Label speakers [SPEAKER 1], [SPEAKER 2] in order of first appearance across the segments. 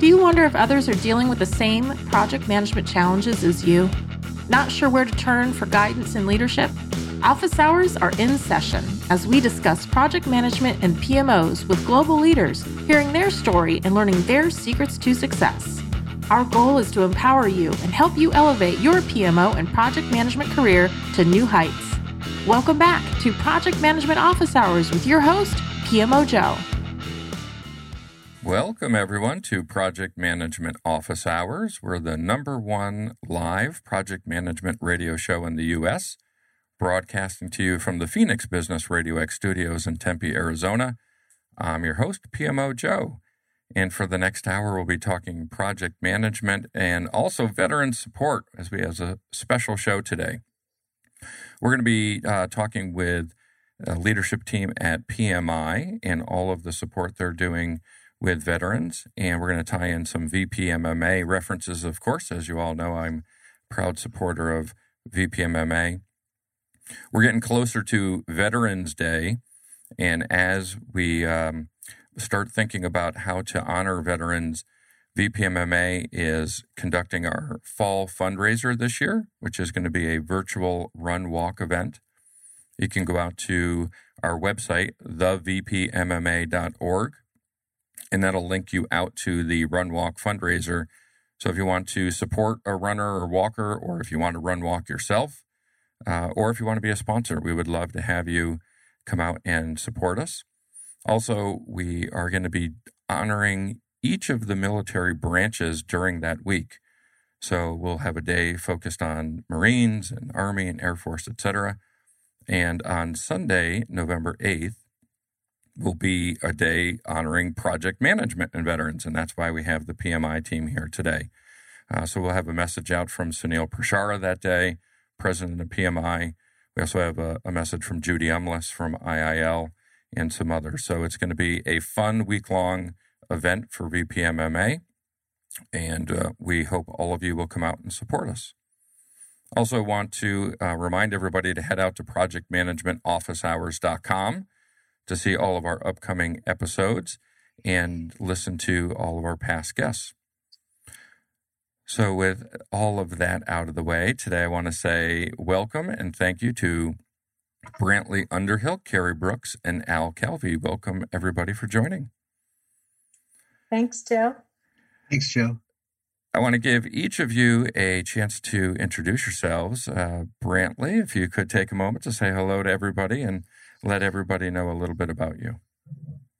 [SPEAKER 1] Do you wonder if others are dealing with the same project management challenges as you? Not sure where to turn for guidance and leadership? Office hours are in session as we discuss project management and PMOs with global leaders, hearing their story and learning their secrets to success. Our goal is to empower you and help you elevate your PMO and project management career to new heights. Welcome back to Project Management Office Hours with your host, PMO Joe.
[SPEAKER 2] Welcome, everyone, to Project Management Office Hours. We're the number one live project management radio show in the U.S., broadcasting to you from the Phoenix Business Radio X studios in Tempe, Arizona. I'm your host, PMO Joe. And for the next hour, we'll be talking project management and also veteran support as we have a special show today. We're going to be uh, talking with a leadership team at PMI and all of the support they're doing with veterans. And we're going to tie in some VPMMA references, of course. As you all know, I'm a proud supporter of VPMMA. We're getting closer to Veterans Day. And as we um, start thinking about how to honor veterans, VPMMA is conducting our fall fundraiser this year, which is going to be a virtual run walk event. You can go out to our website, thevpmma.org, and that'll link you out to the Run Walk fundraiser. So if you want to support a runner or walker, or if you want to run walk yourself, uh, or if you want to be a sponsor, we would love to have you come out and support us. Also, we are going to be honoring each of the military branches during that week. So we'll have a day focused on Marines and Army and Air Force, etc. And on Sunday, November 8th, will be a day honoring project management and veterans, and that's why we have the PMI team here today. Uh, so we'll have a message out from Sunil Prashara that day, president of PMI. We also have a, a message from Judy Umlas from IIL and some others. So it's going to be a fun week long event for VPMMA, and uh, we hope all of you will come out and support us. Also, want to uh, remind everybody to head out to projectmanagementofficehours.com to see all of our upcoming episodes and listen to all of our past guests. So, with all of that out of the way, today I want to say welcome and thank you to Brantley Underhill, Carrie Brooks, and Al Calvi. Welcome, everybody, for joining.
[SPEAKER 3] Thanks, Joe.
[SPEAKER 4] Thanks, Joe.
[SPEAKER 2] I want to give each of you a chance to introduce yourselves. Uh, Brantley, if you could take a moment to say hello to everybody and let everybody know a little bit about you.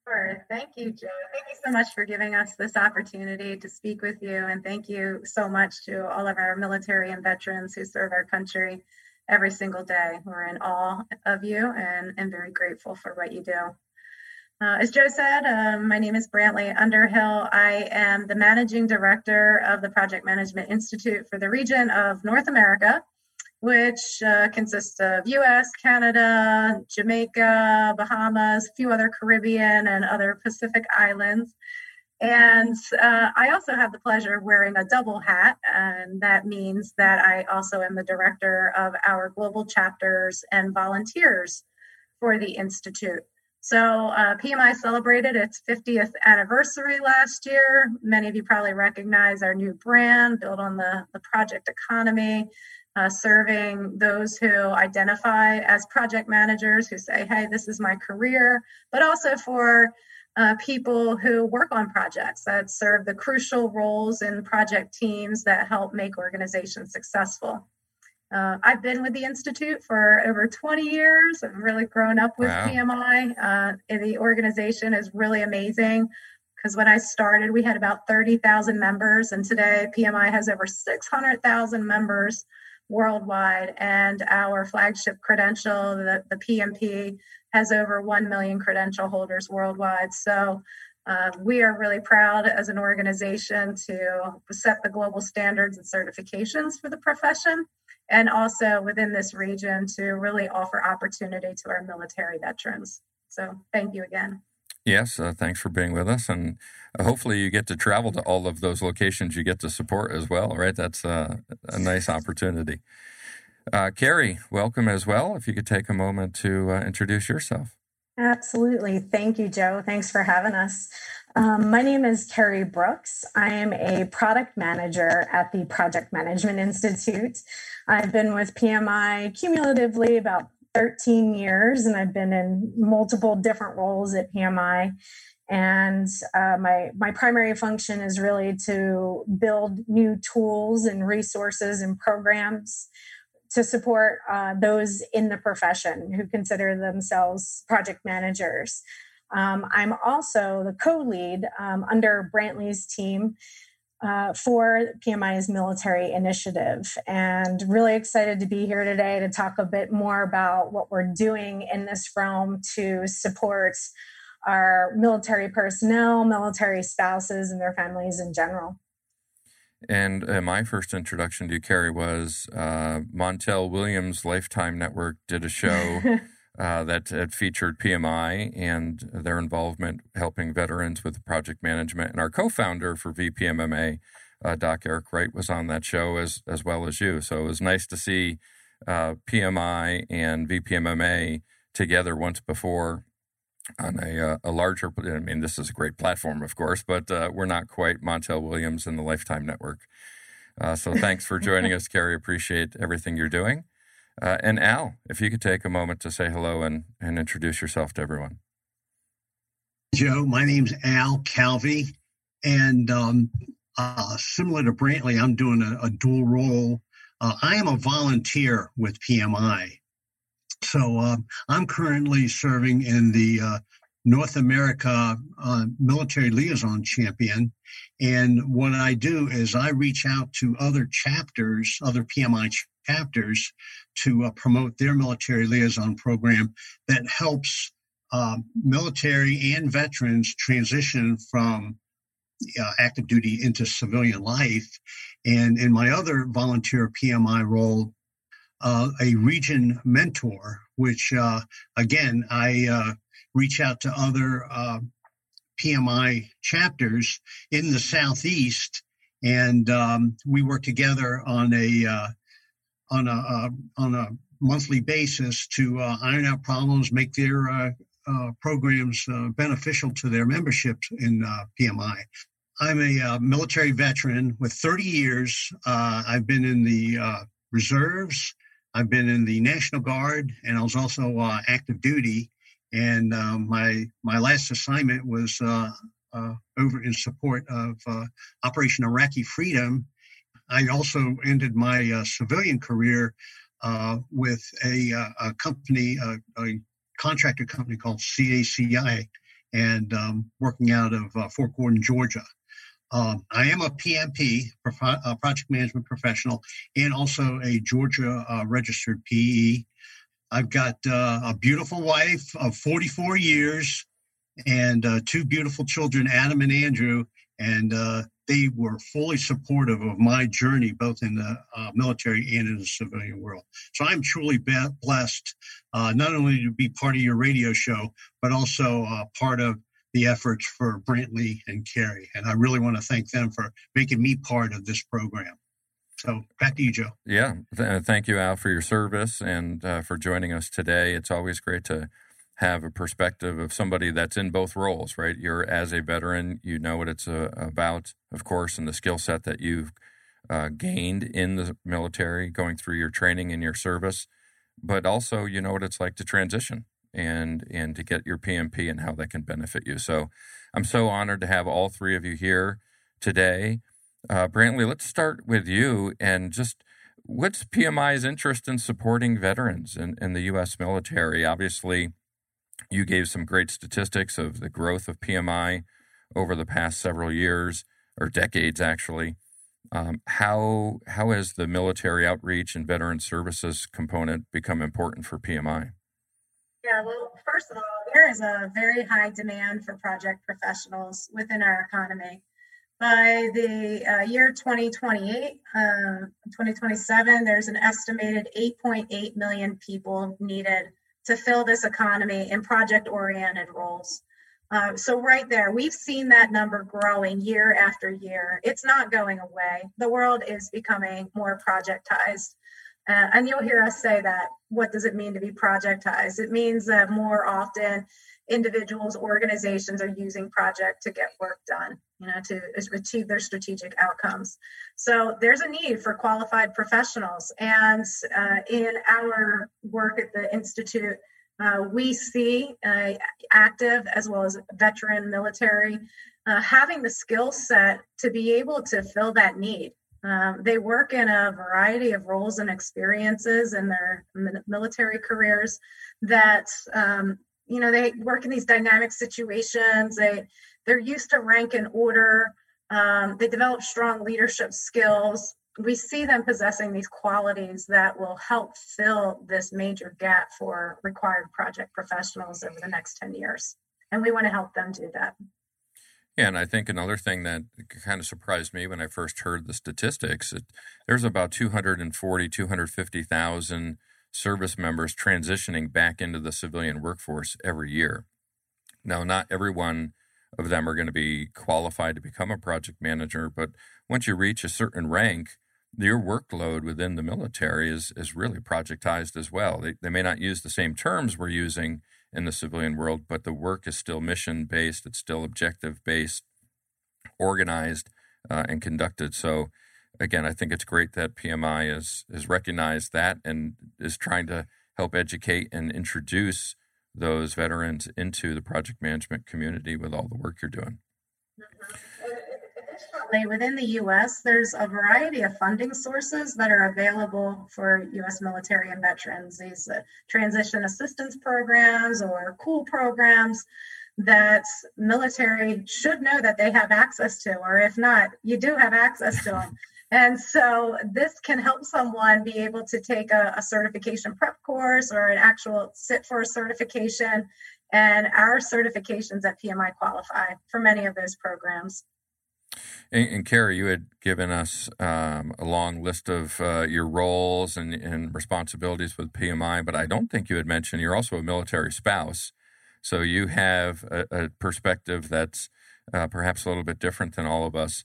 [SPEAKER 3] Sure. Thank you, Joe. Thank you so much for giving us this opportunity to speak with you. And thank you so much to all of our military and veterans who serve our country every single day. We're in awe of you and, and very grateful for what you do. Uh, as Joe said, um, my name is Brantley Underhill. I am the managing director of the Project Management Institute for the region of North America which uh, consists of US, Canada, Jamaica, Bahamas, a few other Caribbean and other Pacific islands. And uh, I also have the pleasure of wearing a double hat, and that means that I also am the director of our global chapters and volunteers for the Institute. So, uh, PMI celebrated its 50th anniversary last year. Many of you probably recognize our new brand built on the, the project economy uh, serving those who identify as project managers who say, hey, this is my career, but also for uh, people who work on projects that serve the crucial roles in project teams that help make organizations successful. Uh, I've been with the Institute for over 20 years. I've really grown up with wow. PMI. Uh, the organization is really amazing because when I started, we had about 30,000 members, and today PMI has over 600,000 members worldwide, and our flagship credential, the, the PMP, has over 1 million credential holders worldwide. So uh, we are really proud as an organization to set the global standards and certifications for the profession, and also within this region to really offer opportunity to our military veterans. So thank you again.
[SPEAKER 2] Yes, uh, thanks for being with us, and uh, hopefully you get to travel to all of those locations you get to support as well. Right, that's uh, a nice opportunity. Uh, Carrie, welcome as well. If you could take a moment to uh, introduce yourself.
[SPEAKER 5] Absolutely. Thank you, Joe. Thanks for having us.
[SPEAKER 4] Um, my name is Carrie Brooks. I am a product manager at the Project Management Institute. I've been with PMI cumulatively about 13 years, and I've been in multiple different roles at PMI. And uh, my my primary function is really to build new tools and resources and programs to support uh, those in the profession who consider themselves project managers. Um, I'm also the co lead um, under Brantley's team uh, for PMI's military initiative, and really excited to be here today to talk a bit more about what we're doing in this realm to support our military personnel, military spouses, and their families in general.
[SPEAKER 2] And uh, my first introduction to you, Carrie, was uh, Montel Williams Lifetime Network did a show uh, that, that featured PMI and their involvement helping veterans with project management. And our co-founder for VPMMA, uh, Doc Eric Wright, was on that show as as well as you. So it was nice to see uh, PMI and VPMMA together once before on a, uh, a larger, I mean, this is a great platform, of course, but uh, we're not quite Montel Williams and the Lifetime Network. So thanks for joining us, Carrie. Appreciate everything you're doing. Uh, and Al, if you could take a moment to say hello and, and introduce yourself to everyone.
[SPEAKER 5] Joe, my name's Al Calvi. And um, uh, similar to Brantley, I'm doing a, a dual role. Uh, I am a volunteer with PMI. So uh, I'm currently serving in the uh, North America uh, Military Liaison Champion. And what I do is I reach out to other chapters, other PMI chapters, to uh, promote their military liaison program that helps uh, military and veterans transition from uh, active duty into civilian life. And in my other volunteer PMI role, uh, a region mentor, which uh, again, I uh, reach out to other PMI chapters in the Southeast, and um, we work together on a on a uh, on a monthly basis to iron out problems, make their programs beneficial to their memberships in PMI. I'm a military veteran with 30 years. I've been in the reserves. I've been in the National Guard, and I was also uh, active duty. And my my last assignment was uh, uh, over in support of uh, Operation Iraqi Freedom. I also ended my uh, civilian career uh, with a, a company, a, contractor company called CACI, and um, working out of Fort Gordon, Georgia. Um, I am a PMP, a project management professional, and also a Georgia uh, registered PE. I've got uh, a beautiful wife of 44 years and uh, two beautiful children, Adam and Andrew, and uh, they were fully supportive of my journey, both in the uh, military and in the civilian world. So I'm truly blessed uh, not only to be part of your radio show, but also part of the efforts for Brantley and Carrie. And I really want to thank them for making me part of this program. So back to you, Joe.
[SPEAKER 2] Yeah. Th- thank you, Al, for your service and uh, for joining us today. It's always great to have a perspective of somebody that's in both roles, right? You're as a veteran, you know what it's uh, about, of course, and the skill set that you've uh, gained in the military, going through your training and your service, but also you know what it's like to transition and and to get your PMP and how that can benefit you. So I'm so honored to have all three of you here today. Uh, Brantley, let's start with you and just what's PMI's interest in supporting veterans in, in the U.S. military? Obviously, you gave some great statistics of the growth of PMI over the past several years or decades, actually. Um, how how has the military outreach and veteran services component become important for PMI?
[SPEAKER 3] Yeah, well, first of all, there is a very high demand for project professionals within our economy. By the uh, year 2028, uh, 2027, there's an estimated 8.8 million people needed to fill this economy in project oriented roles. Uh, so, right there, we've seen that number growing year after year. It's not going away. The world is becoming more projectized. Uh, and you'll hear us say that. What does it mean to be projectized? It means that more often individuals, organizations are using project to get work done, you know, to achieve their strategic outcomes. So there's a need for qualified professionals. And uh, in our work at the Institute, uh, we see uh, active as well as veteran military uh, having the skill set to be able to fill that need. Um, they work in a variety of roles and experiences in their military careers that um, you know they work in these dynamic situations they they're used to rank and order um, they develop strong leadership skills. We see them possessing these qualities that will help fill this major gap for required project professionals over the next 10 years and we want to help them do that.
[SPEAKER 2] Yeah, and I think another thing that kind of surprised me when I first heard the statistics, it, there's about 240, 250,000 service members transitioning back into the civilian workforce every year. Now, not every one of them are going to be qualified to become a project manager, but once you reach a certain rank, your workload within the military is, is really projectized as well. They, they may not use the same terms we're using in the civilian world, but the work is still mission based, it's still objective based, organized, uh, and conducted. So, again, I think it's great that PMI has has recognized that and is trying to help educate and introduce those veterans into the project management community with all the work you're doing.
[SPEAKER 3] Additionally, within the U.S., there's a variety of funding sources that are available for U.S. military and veterans. These uh, transition assistance programs or COOL programs that military should know that they have access to, or if not, you do have access to them. And so this can help someone be able to take a, a, certification prep course or an actual sit for a certification. And our certifications at PMI qualify for many of those programs.
[SPEAKER 2] And, and Carrie, you had given us um, a long list of uh, your roles and, and responsibilities with PMI, but I don't think you had mentioned you're also a military spouse. So you have a, a perspective that's uh, perhaps a little bit different than all of us.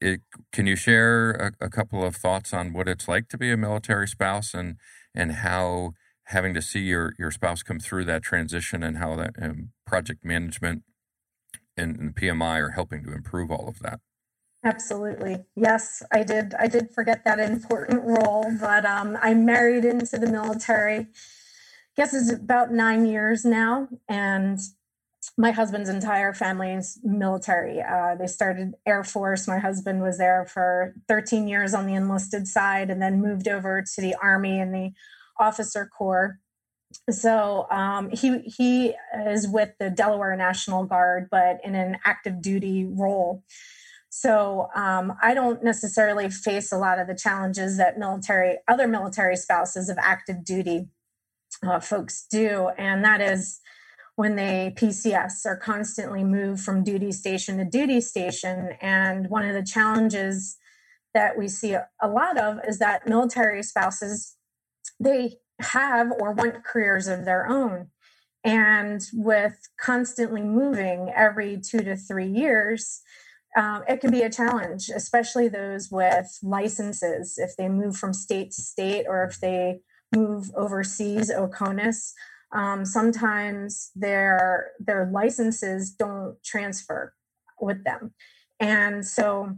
[SPEAKER 2] It, can you share a, a, couple of thoughts on what it's like to be a military spouse and and how having to see your your spouse come through that transition and how that um, project management and, and PMI are helping to improve all of that?
[SPEAKER 4] Absolutely. Yes, I did. I did forget that important role, but um, I'm married into the military. I guess it's about nine years now, and my husband's entire family is military. Uh, they started Air Force. My husband was there for 13 years on the enlisted side, and then moved over to the Army and the Officer Corps. So um, he he is with the Delaware National Guard, but in an active duty role. So um, I don't necessarily face a lot of the challenges that military other military spouses of active duty uh, folks do, and that is when they PCS are constantly moved from duty station to duty station. And one of the challenges that we see a lot of is that military spouses they have or want careers of their own. And with constantly moving every two to three years, um, it can be a challenge, especially those with licenses. If they move from state to state or if they move overseas, OCONUS, um, sometimes their their licenses don't transfer with them, and so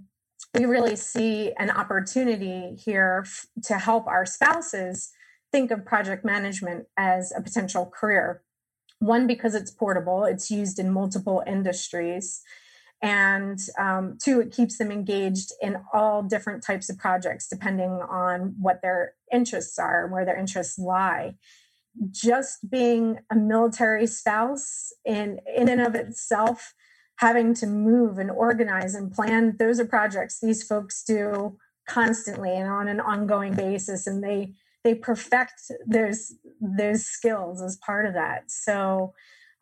[SPEAKER 4] we really see an opportunity here f- to help our spouses think of project management as a potential career. One, because it's portable, it's used in multiple industries. And um, two, it keeps them engaged in all different types of projects, depending on what their interests are and where their interests lie. Just being a military spouse in, in and of itself, having to move and organize and plan, those are projects these folks do constantly and on an ongoing basis. And they they perfect those those skills as part of that. So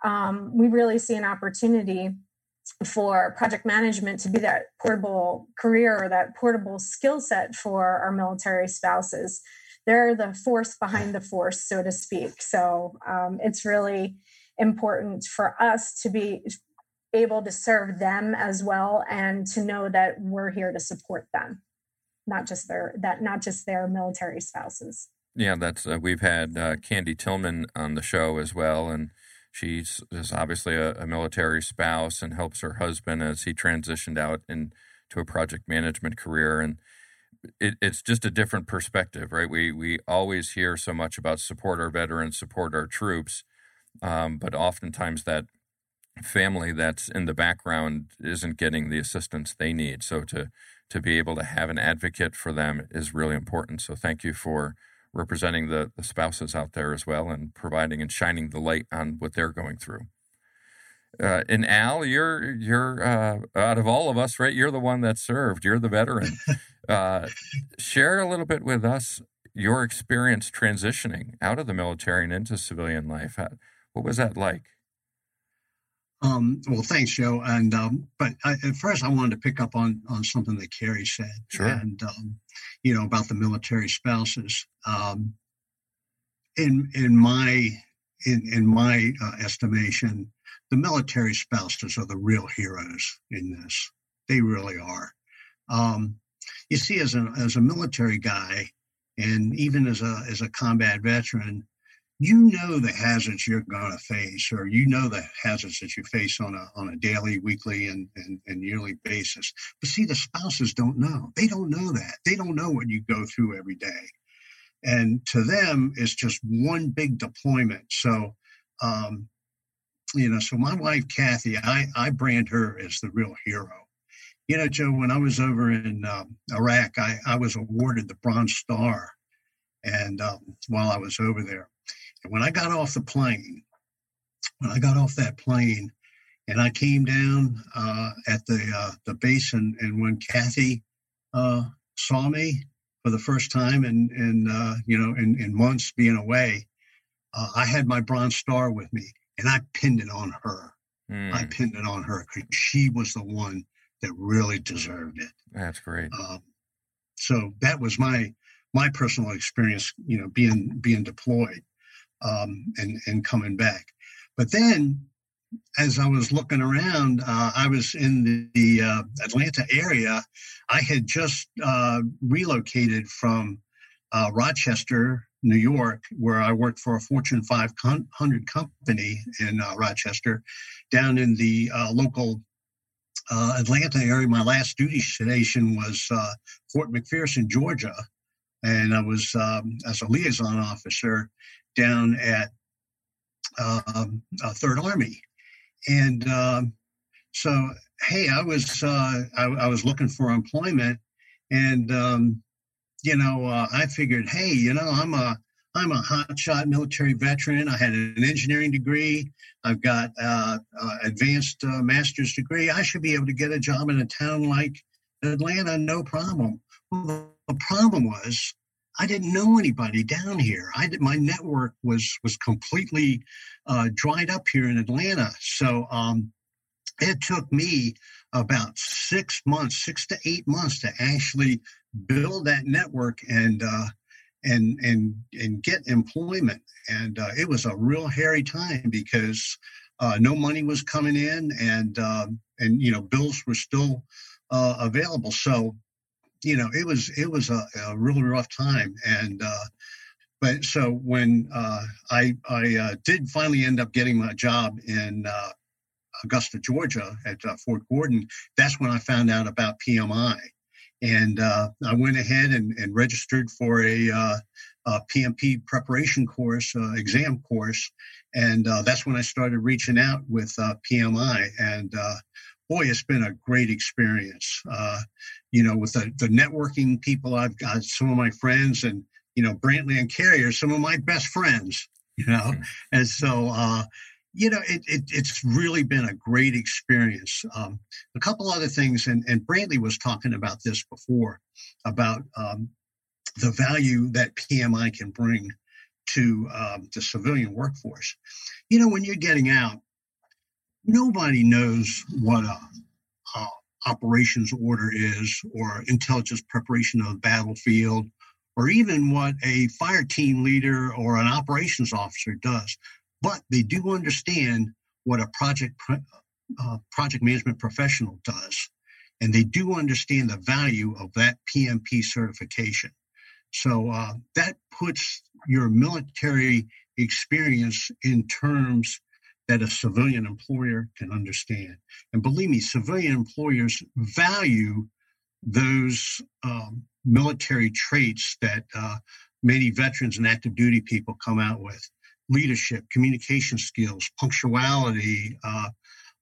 [SPEAKER 4] um, we really see an opportunity for project management to be that portable career or that portable skill set for our military spouses. They're the force behind the force, so to speak. So um, it's really important for us to be able to serve them as well and to know that we're here to support them not just their that not just their military spouses
[SPEAKER 2] yeah, that's uh, we've had uh, Candy Tillman on the show as well, and she's is obviously a, a, military spouse and helps her husband as he transitioned out into a project management career. And it, it's just a different perspective, right? We we always hear so much about support our veterans, support our troops, um, but oftentimes that family that's in the background isn't getting the assistance they need. So to to be able to have an advocate for them is really important. So thank you for representing the, the spouses out there as well and providing and shining the light on what they're going through. Uh, and Al, you're you're uh, out of all of us, right? You're the one that served. You're the veteran. Uh, share a little bit with us your experience transitioning out of the military and into civilian life. What was that like?
[SPEAKER 5] Um, well, thanks, Joe. And um, but I, at first, I wanted to pick up on on something that Carrie said,
[SPEAKER 2] sure.
[SPEAKER 5] and um, you know about the military spouses. Um, in in my in in my uh, estimation, the military spouses are the real heroes in this. They really are. Um, you see, as a as a military guy, and even as a as a combat veteran, you know the hazards you're going to face, or you know the hazards that you face on a on a daily, weekly, and, and, and yearly basis. But see, the spouses don't know. They don't know that. They don't know what you go through every day, and to them, it's just one big deployment. So, um, you know, so my wife Kathy, I I brand her as the real hero. You know, Joe, when I was over in um, Iraq, I, I was awarded the Bronze Star, and um, while I was over there And when I got off the plane, when I got off that plane, and I came down uh, at the uh, the base, and, and when Kathy uh, saw me for the first time, and and uh, you know, in, in months being away, uh, I had my Bronze Star with me, and I pinned it on her. Mm. I hmm. pinned it on her because she was the one that really deserved it.
[SPEAKER 2] That's great. Um,
[SPEAKER 5] so that was my my personal experience, you know, being being deployed um, and and coming back. But then, as I was looking around, uh, I was in the, the uh, Atlanta area. I had just uh, relocated from uh, Rochester, New York, where I worked for a Fortune 500 company in uh, Rochester, down in the uh, local Atlanta area. My last duty station was Fort McPherson, Georgia, and I was um, as a liaison officer down at um, uh, Third Army, and um, so hey, I was uh, I, I, was looking for employment, and um, you know uh, I figured, hey, you know I'm a I'm a hotshot military veteran. I had an engineering degree. I've got uh, uh, advanced uh, master's degree. I should be able to get a job in a town like Atlanta, no problem. Well, the problem was I didn't know anybody down here. I did, my network was was completely uh, dried up here in Atlanta. So um, it took me about six months, six to eight months, to actually build that network and uh, and and and get employment. And uh, it was a real hairy time because uh, no money was coming in, and um, and you know bills were still uh, available. So you know, it was it was a, a really rough time, and uh, but so when uh, I I did finally end up getting my job in Augusta, Georgia, at uh, Fort Gordon, that's when I found out about PMI, and uh, I went ahead and, and registered for a, a PMP preparation course, exam course, and that's when I started reaching out with PMI and boy, it's been a great experience. Uh, you know, with the, the networking people I've got, some of my friends, and you know, Brantley and Carrie are some of my best friends. You know, mm-hmm. and so uh, you know, it, it, it's really been a great experience. Um, a couple other things, and, and Brantley was talking about this before about um, the value that PMI can bring to um, the civilian workforce. You know, when you're getting out, nobody knows what a, a, operations order is or intelligence preparation of the battlefield or even what a fire team leader or an operations officer does but they do understand what a project uh, project management professional does and they do understand the value of that pmp certification so uh, that puts your military experience in terms that a civilian employer can understand. And believe me, civilian employers value those um, military traits that uh, many veterans and active duty people come out with leadership, communication skills, punctuality, uh,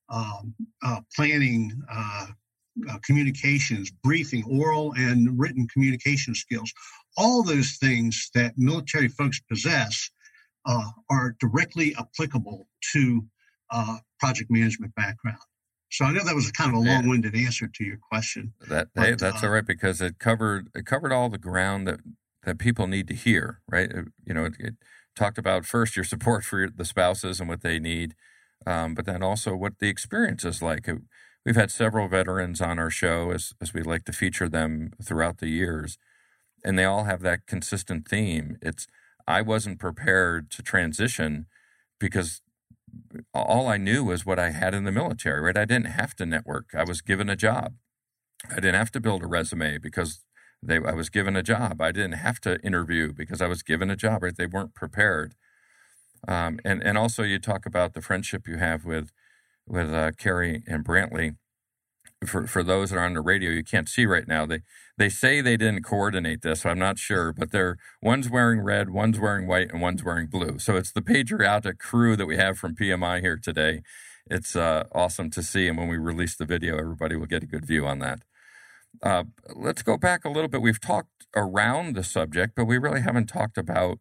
[SPEAKER 5] um, uh, planning, uh, uh, communications, briefing, oral and written communication skills. All those things that military folks possess uh, are directly applicable to uh, project management background. So I know that was kind of a long-winded answer to your question.
[SPEAKER 2] That but, hey, that's uh, all right because it covered it covered all the ground that that people need to hear, right? It, you know, it, it, talked about first your support for the spouses and what they need, um, but then also what the experience is like. We've had several veterans on our show as as we like to feature them throughout the years, and they all have that consistent theme. It's I wasn't prepared to transition because all I knew was what I had in the military, right? I didn't have to network. I was given a job. I didn't have to build a resume because they I was given a job. I didn't have to interview because I was given a job, right? They weren't prepared. Um, and and also you talk about the friendship you have with with uh, Carrie and Brantley for for those that are on the radio, you can't see right now. They they say they didn't coordinate this. So I'm not sure, but they're one's wearing red, one's wearing white, and one's wearing blue. So it's the Patriotic crew that we have from PMI here today. It's uh, awesome to see, and when we release the video, everybody will get a good view on that. Uh, let's go back a little bit. We've talked around the subject, but we really haven't talked about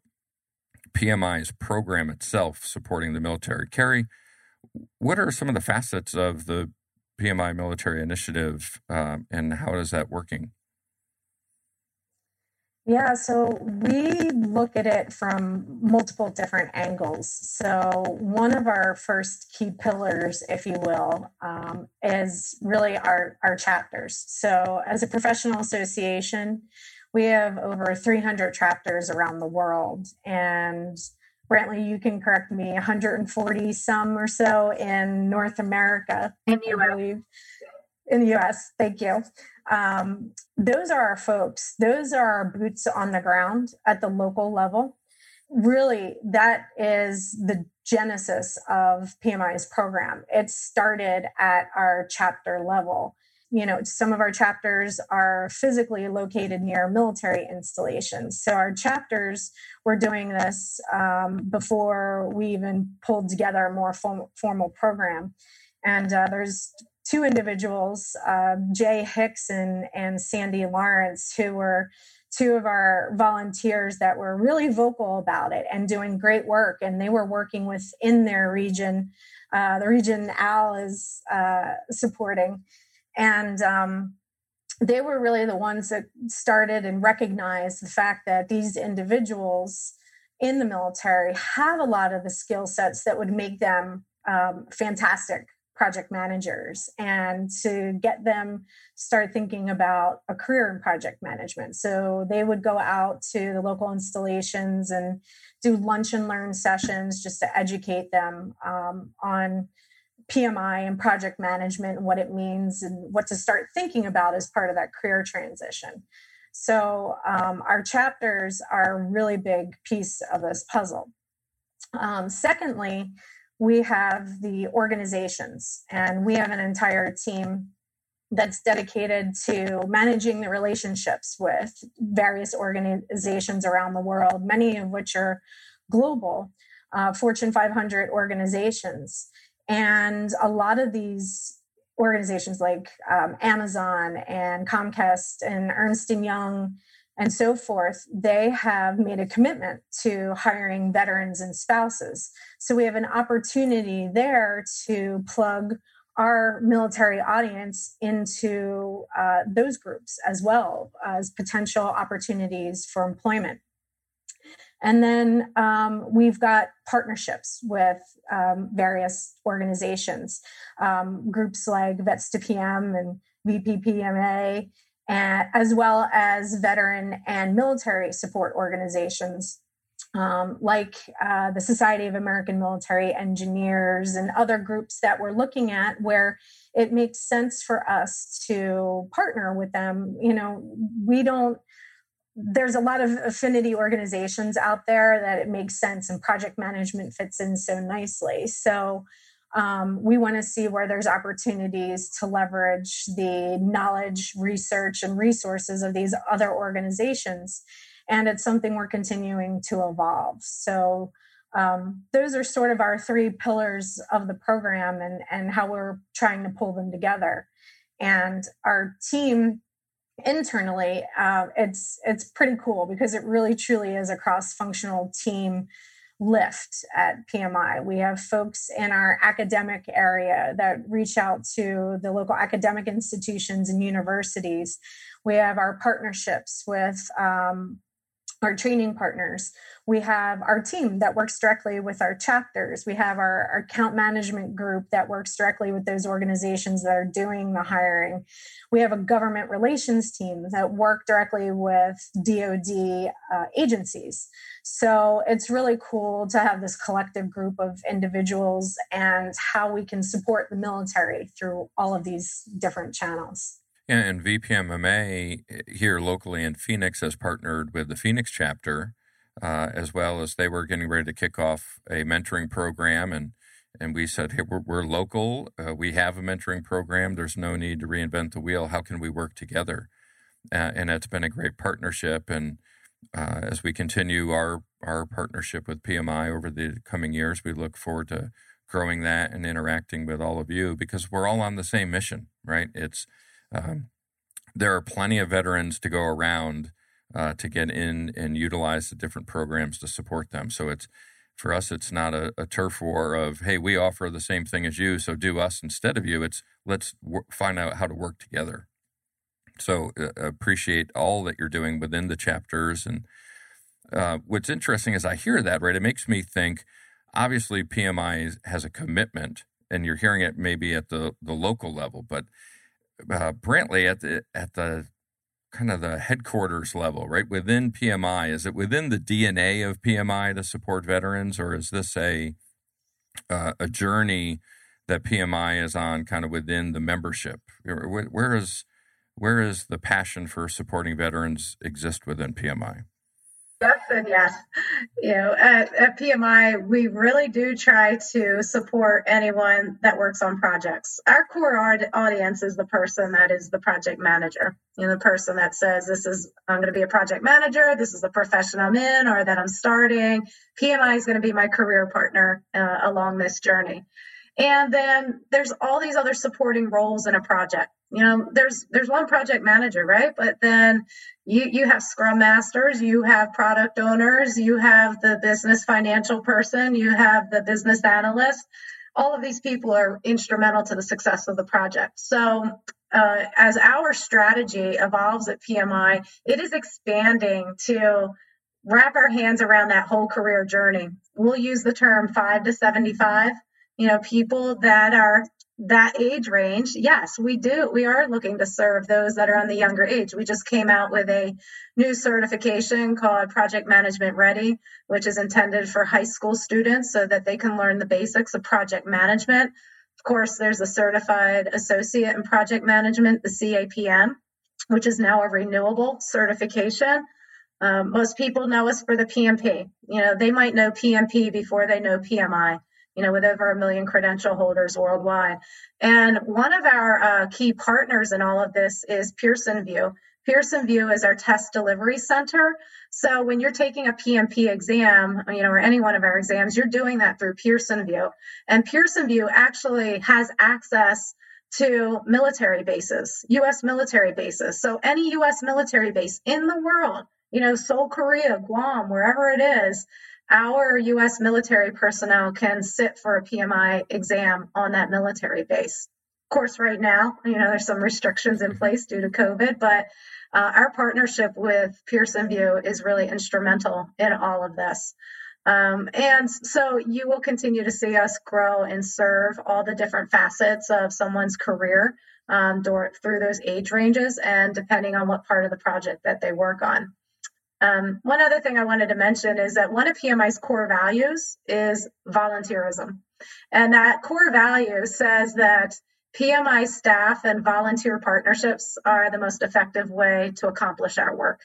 [SPEAKER 2] PMI's program itself supporting the military. Carrie, what are some of the facets of the PMI military initiative, um, and how is that working?
[SPEAKER 4] Yeah, so we look at it from multiple different angles. So, one of our first key pillars, if you will, um, is really our, our chapters. So, as a professional association, we have over 300 chapters around the world. And Brantley, you can correct me, 140 some or so in North America.
[SPEAKER 3] The US.
[SPEAKER 4] In the US, thank you. Um, those are our folks. Those are our boots on the ground at the local level. Really, that is the genesis of PMI's program. It started at our chapter level you know, some of our chapters are physically located near military installations. So our chapters were doing this um, before we even pulled together a more form- formal program. And uh, there's two individuals, uh, Jay Hicks and, and Sandy Lawrence, who were two of our volunteers that were really vocal about it and doing great work. And they were working within their region, uh, the region Al is uh, supporting and um, they were really the ones that started and recognized the fact that these individuals in the military have a lot of the skill sets that would make them um, fantastic project managers and to get them start thinking about a career in project management so they would go out to the local installations and do lunch and learn sessions just to educate them um, on PMI and project management and what it means and what to start thinking about as part of that career transition. So, um, our chapters are a really big piece of this puzzle. Um, secondly, we have the organizations, and we have an entire team that's dedicated to managing the relationships with various organizations around the world, many of which are global, uh, Fortune 500 organizations. And a lot of these organizations like um, Amazon and Comcast and Ernst Young and so forth, they have made a commitment to hiring veterans and spouses. So we have an opportunity there to plug our military audience into uh, those groups as well as potential opportunities for employment. And then um, we've got partnerships with um, various organizations, um, groups like Vets to PM and VPMMA, and, as well as veteran and military support organizations um, like uh, the Society of American Military Engineers and other groups that we're looking at where it makes sense for us to partner with them. You know, we don't there's a lot of affinity organizations out there that it makes sense and project management fits in so nicely. So um, we want to see where there's opportunities to leverage the knowledge, research, and resources of these other organizations. And it's something we're continuing to evolve. So um, those are sort of our three pillars of the program and, and how we're trying to pull them together. And our team internally, uh, it's it's pretty cool because it really truly is a cross-functional team lift at PMI. We have folks in our academic area that reach out to the local academic institutions and universities. We have our partnerships with um, our training partners. We have our team that works directly with our chapters. We have our, our, account management group that works directly with those organizations that are doing the hiring. We have a government relations team that work directly with DoD uh, agencies. So it's really cool to have this collective group of individuals and how we can support the military through all of these different channels.
[SPEAKER 2] And VPMMA eh, here locally in Phoenix has partnered with the Phoenix chapter, uh, as well as they were getting ready to kick off a mentoring program. And, and we said, hey, we're, we're local. Uh, we have a mentoring program. There's no need to reinvent the wheel. How can we work together? Uh, and it's been a great partnership. And uh, as we continue our, our partnership with PMI over the coming years, we look forward to growing that and interacting with all of you because we're all on the same mission, right? It's um, there are plenty of veterans to go around uh, to get in and utilize the different programs to support them. So it's for us, it's not a, a, turf war of hey, we offer the same thing as you, so do us instead of you. It's let's w- find out how to work together. So uh, appreciate all that you're doing within the chapters. And uh, what's interesting is I hear that right. It makes me think. Obviously, PMI has a commitment, and you're hearing it maybe at the the local level, but uh, Brantley at the at the kind of the headquarters level, right within PMI. Is it within the DNA of PMI to support veterans, or is this a uh, a journey that PMI is on, kind of within the membership? Where, where is where is the passion for supporting veterans exist within PMI?
[SPEAKER 3] Yes and yes. You know, at, at, PMI, we really do try to support anyone that works on projects. Our core audience is the person that is the project manager. You know, the person that says, "This is I'm going to be a project manager. This is the profession I'm in, or that I'm starting." PMI is going to be my career partner uh, along this journey. And then there's all these other supporting roles in a project. You know, there's there's one project manager, right? But then you you have scrum masters, you have product owners, you have the business financial person, you have the business analyst. All of these people are instrumental to the success of the project. So uh, as our strategy evolves at PMI, it is expanding to wrap our hands around that whole career journey. We'll use the term five to 75 you know, people that are that age range, yes, we do. We are looking to serve those that are on the younger age. We just came out with a new certification called Project Management Ready, which is intended for high school students so that they can learn the basics of project management. Of course, there's a certified associate in project management, the CAPM, which is now a renewable certification. Um, most people know us for the PMP. You know, they might know PMP before they know PMI you know, with over a million credential holders worldwide. And one of our uh, key partners in all of this is Pearson VUE. Pearson VUE is our test delivery center. So when you're taking a PMP exam, you know, or any one of our exams, you're doing that through Pearson VUE. And Pearson VUE actually has access to military bases, US military bases. So any US military base in the world, you know, Seoul, Korea, Guam, wherever it is, our US military personnel can sit for a PMI exam on that military base. Of course, right now, you know, there's some restrictions in place due to COVID, but uh, our partnership with Pearson VUE is really instrumental in all of this. Um, and so you will continue to see us grow and serve all the different facets of someone's career um, through those age ranges and depending on what part of the project that they work on. Um, one other thing I wanted to mention is that one of PMI's core values is volunteerism. And that core value says that PMI staff and volunteer partnerships are the most effective way to accomplish our work.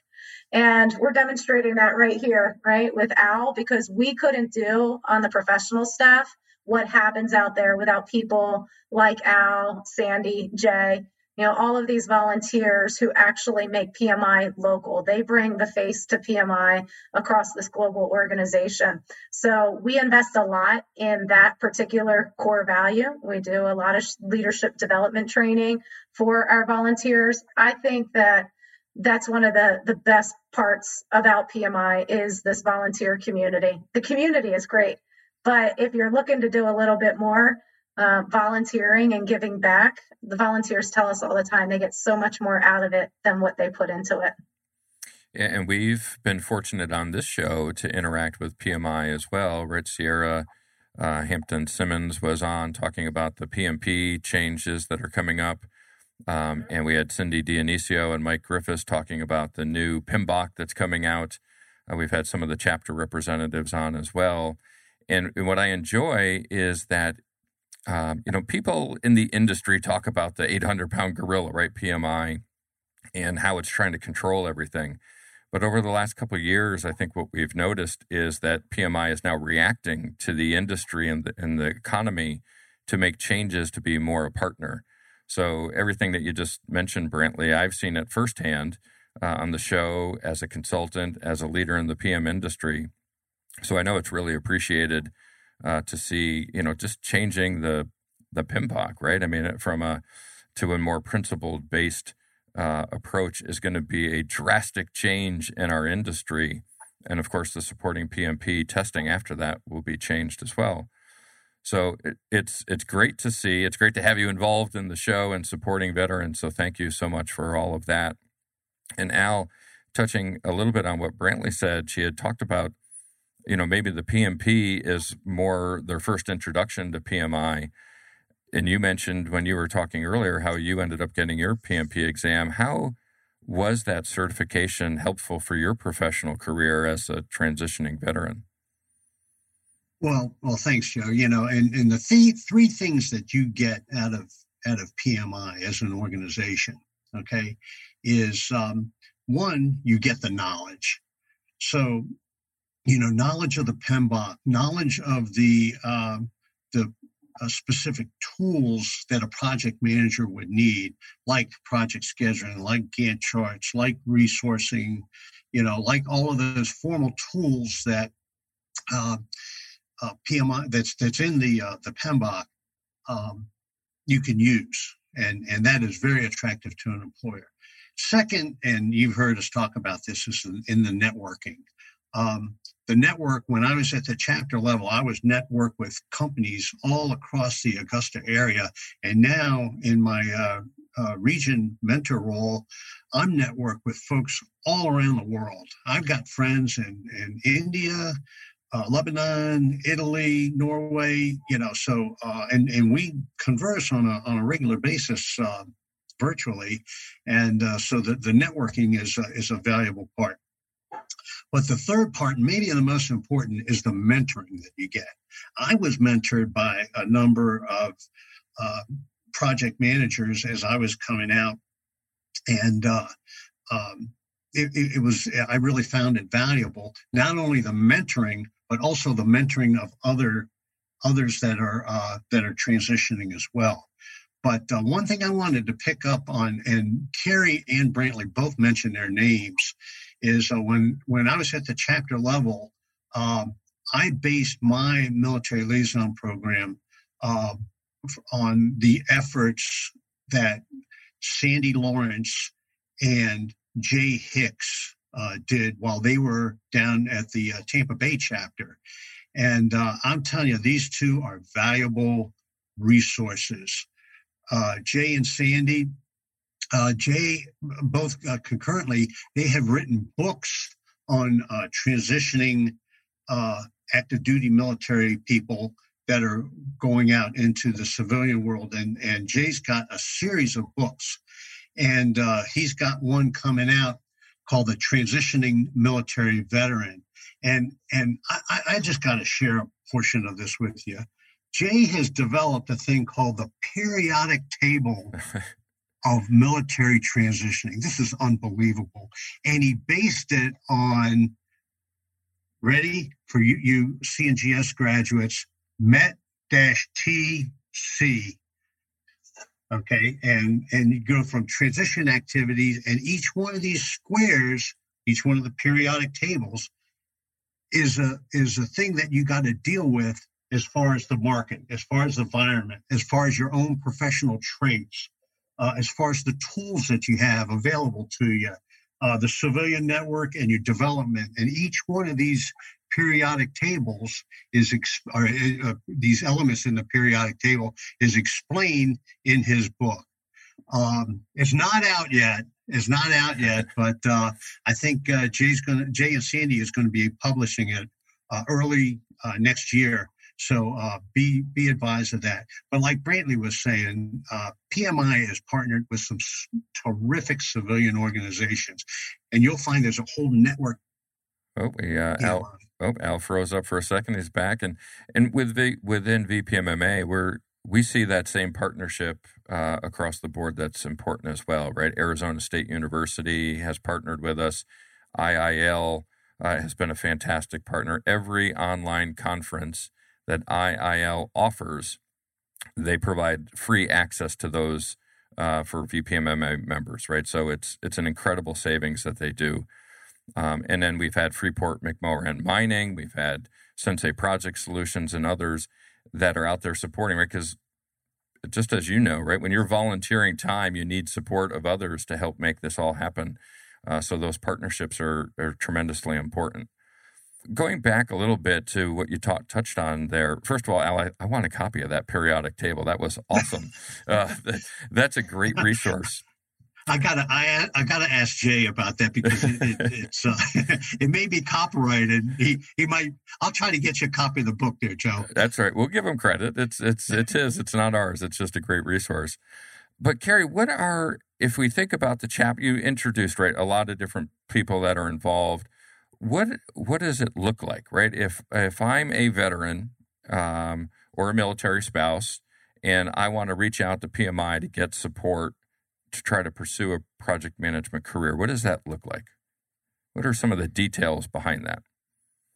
[SPEAKER 3] And we're demonstrating that right here, right, with Al, because we couldn't do on the professional staff what happens out there without people like Al, Sandy, Jay, you know, all of these volunteers who actually make PMI local. They bring the face to PMI across this global organization. So we invest a lot in that particular core value. We do a lot of leadership development training for our volunteers. I think that that's one of the the best parts about PMI is this volunteer community. The community is great, but if you're looking to do a little bit more, uh, volunteering and giving back, the volunteers tell us all the time they get so much more out of it than what they put into it.
[SPEAKER 2] Yeah, And we've been fortunate on this show to interact with PMI as well. Rich Sierra uh, Hampton Simmons was on talking about the PMP changes that are coming up. Um, and we had Cindy Dionisio and Mike Griffiths talking about the new PMBOK that's coming out. Uh, we've had some of the chapter representatives on as well. And what I enjoy is that um, you know, people in the industry talk about the 800 pound gorilla, right? PMI, and how it's trying to control everything. But over the last couple of years, I think what we've noticed is that PMI is now reacting to the industry and the, and the economy to make changes to be more a partner. So everything that you just mentioned, Brantlee, I've seen it firsthand uh, on the show as a consultant, as a leader in the PM industry. So I know it's really appreciated uh, to see, you know, just changing the the PMBOK, right? I mean, from a to a more principled based uh, approach is going to be a drastic change in our industry, and of course, the supporting PMP testing after that will be changed as well. So it, it's it's great to see. It's great to have you involved in the show and supporting veterans. So thank you so much for all of that. And Al, touching a little bit on what Brantlee said, she had talked about you know, maybe the PMP is more their first introduction to PMI. And you mentioned when you were talking earlier how you ended up getting your PMP exam. How was that certification helpful for your professional career as a transitioning veteran?
[SPEAKER 5] Well, well, thanks, Joe. You know, and, and the th- three things that you get out of out of PMI as an organization, okay, is um, one, you get the knowledge. So you know, knowledge of the PMBOK, knowledge of the uh, the uh, specific tools that a project manager would need, like project scheduling, like Gantt charts, like resourcing, you know, like all of those formal tools that uh, uh PMI that's that's in the uh, the PMBOK um, you can use, and and that is very attractive to an employer. Second, and you've heard us talk about this, is in the networking. Um, the network, when I was at the chapter level, I was networked with companies all across the Augusta area. And now in my uh, uh, region mentor role, I'm networked with folks all around the world. I've got friends in, in India, uh, Lebanon, Italy, Norway, you know, so, uh, and, and we converse on a, on a regular basis uh, virtually. And uh, so the, the networking is, is a valuable part. But the third part, maybe the most important, is the mentoring that you get. I was mentored by a number of uh, project managers as I was coming out, and uh, um, it, it, was I really found it valuable. Not only the mentoring, but also the mentoring of other others that are uh, that are transitioning as well. But uh, one thing I wanted to pick up on, and Carrie and Brantlee both mentioned their names, is uh, when when I was at the chapter level, um, I based my military liaison program uh, on the efforts that Sandy Lawrence and Jay Hicks uh, did while they were down at the uh, Tampa Bay chapter. And uh, I'm telling you, these two are valuable resources. Uh, Jay and Sandy, uh, Jay, both uh, concurrently, they have written books on uh, transitioning uh, active duty military people that are going out into the civilian world. And, and Jay's got a series of books, and uh, he's got one coming out called The Transitioning Military Veteran. And, and I, I just got to share a portion of this with you. Jay has developed a thing called the periodic table of military transitioning. This is unbelievable. And he based it on, ready for you, you CNGS graduates, MET TC. Okay, and and you go from transition activities, and each one of these squares, each one of the periodic tables, is a is a thing that you got to deal with as far as the market, as far as the environment, as far as your own professional traits, uh, as far as the tools that you have available to you, uh, the civilian network and your development. And each one of these periodic tables is, or, uh, these elements in the periodic table is explained in his book. Um, it's not out yet. It's not out yet, but uh, I think uh, Jay's going Jay and Sandy is going to be publishing it uh, early uh, next year. So uh, be be advised of that. But like Brantlee was saying, uh, PMI is partnered with some terrific civilian organizations, and you'll find there's a whole network.
[SPEAKER 2] Oh, we uh, Al, oh, Al froze up for a second. He's back, and and with v, within VPMMA, we're we see that same partnership uh, across the board. That's important as well, right? Arizona State University has partnered with us. IIL uh, has been a fantastic partner. Every online conference that IIL offers, they provide free access to those uh, for VPMMA members, right? So it's it's an incredible savings that they do. Um, and then we've had Freeport McMoRan Mining, we've had Sensei Project Solutions, and others that are out there supporting, right? Because just as you know, right, when you're volunteering time, you need support of others to help make this all happen. Uh, so those partnerships are, are tremendously important going back a little bit to what you ta- touched on there, first of all, Al, I, I, want a copy of that periodic table. That was awesome. uh, that, that's a great resource.
[SPEAKER 5] I gotta, I, I gotta ask Jay about that because it, it, it's, uh, it may be copyrighted. He, he might. I'll try to get you a copy of the book, there, Joe.
[SPEAKER 2] That's right. We'll give him credit. It's, it's, it's his. It's not ours. It's just a great resource. But Carrie, what are if we think about the chap you introduced, right? A lot of different people that are involved what what does it look like, right? If if I'm a veteran um, or a military spouse and I want to reach out to PMI to get support to try to pursue a project management career, what does that look like? What are some of the details behind that?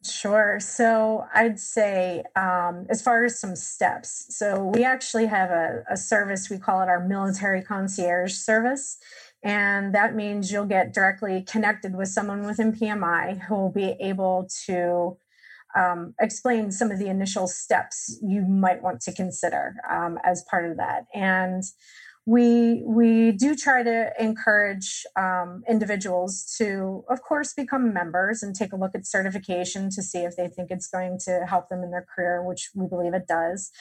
[SPEAKER 4] Sure. So I'd say, um, as far as some steps, so we actually have a, a service, we call it our military concierge service. And that means you'll get directly connected with someone within PMI who will be able to um, explain some of the initial steps you might want to consider um, as part of that. And we we do try to encourage um, individuals to, of course, become members and take a look at certification to see if they think it's going to help them in their career, which we believe it does.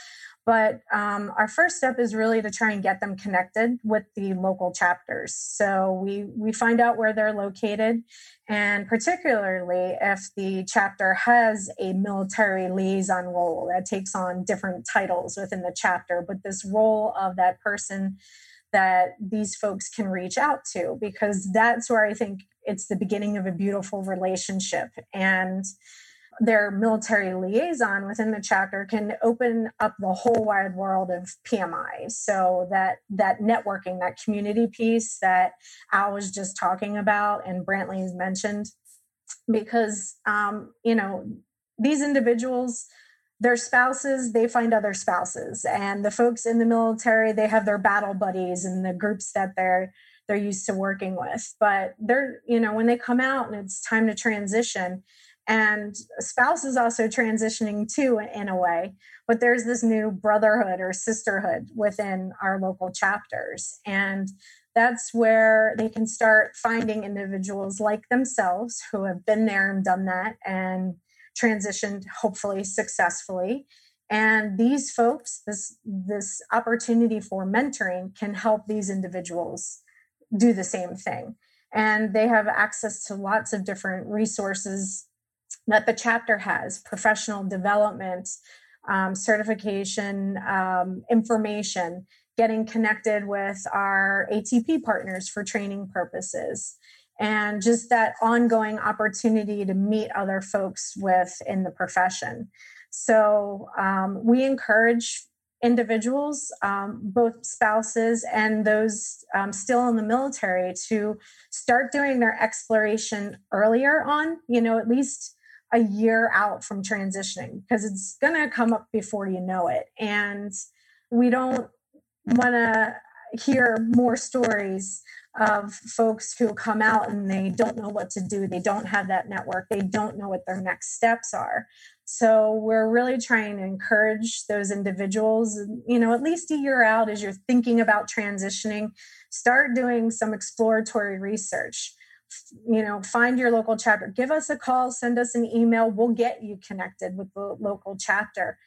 [SPEAKER 4] But um, our first step is really to try and get them connected with the local chapters. So we we find out where they're located, and particularly if the chapter has a military liaison role that takes on different titles within the chapter, but this role of that person that these folks can reach out to because that's where I think it's the beginning of a beautiful relationship and their military liaison within the chapter can open up the whole wide world of PMI. So that that networking, that community piece that Al was just talking about and Brantlee has mentioned, because um, you know these individuals their spouses they find other spouses. And the folks in the military they have their battle buddies and the groups that they're they're used to working with. But they're you know when they come out and it's time to transition and spouse is also transitioning too in a way but there's this new brotherhood or sisterhood within our local chapters. And that's where they can start finding individuals like themselves who have been there and done that and transitioned hopefully successfully. And these folks this this opportunity for mentoring can help these individuals do the same thing. And they have access to lots of different resources that the chapter has professional development, um, certification, um, information, getting connected with our ATP partners for training purposes, and just that ongoing opportunity to meet other folks within the profession. So um, we encourage individuals, um, both spouses and those um, still in the military, to start doing their exploration earlier on, you know, at least a year out from transitioning, because it's going to come up before you know it. And we don't want to hear more stories of folks who come out and they don't know what to do. They don't have that network. They don't know what their next steps are. So we're really trying to encourage those individuals, you know, at least a year out as you're thinking about transitioning, start doing some exploratory research. You know, find your local chapter, give us a call, send us an email. We'll get you connected with the local chapter.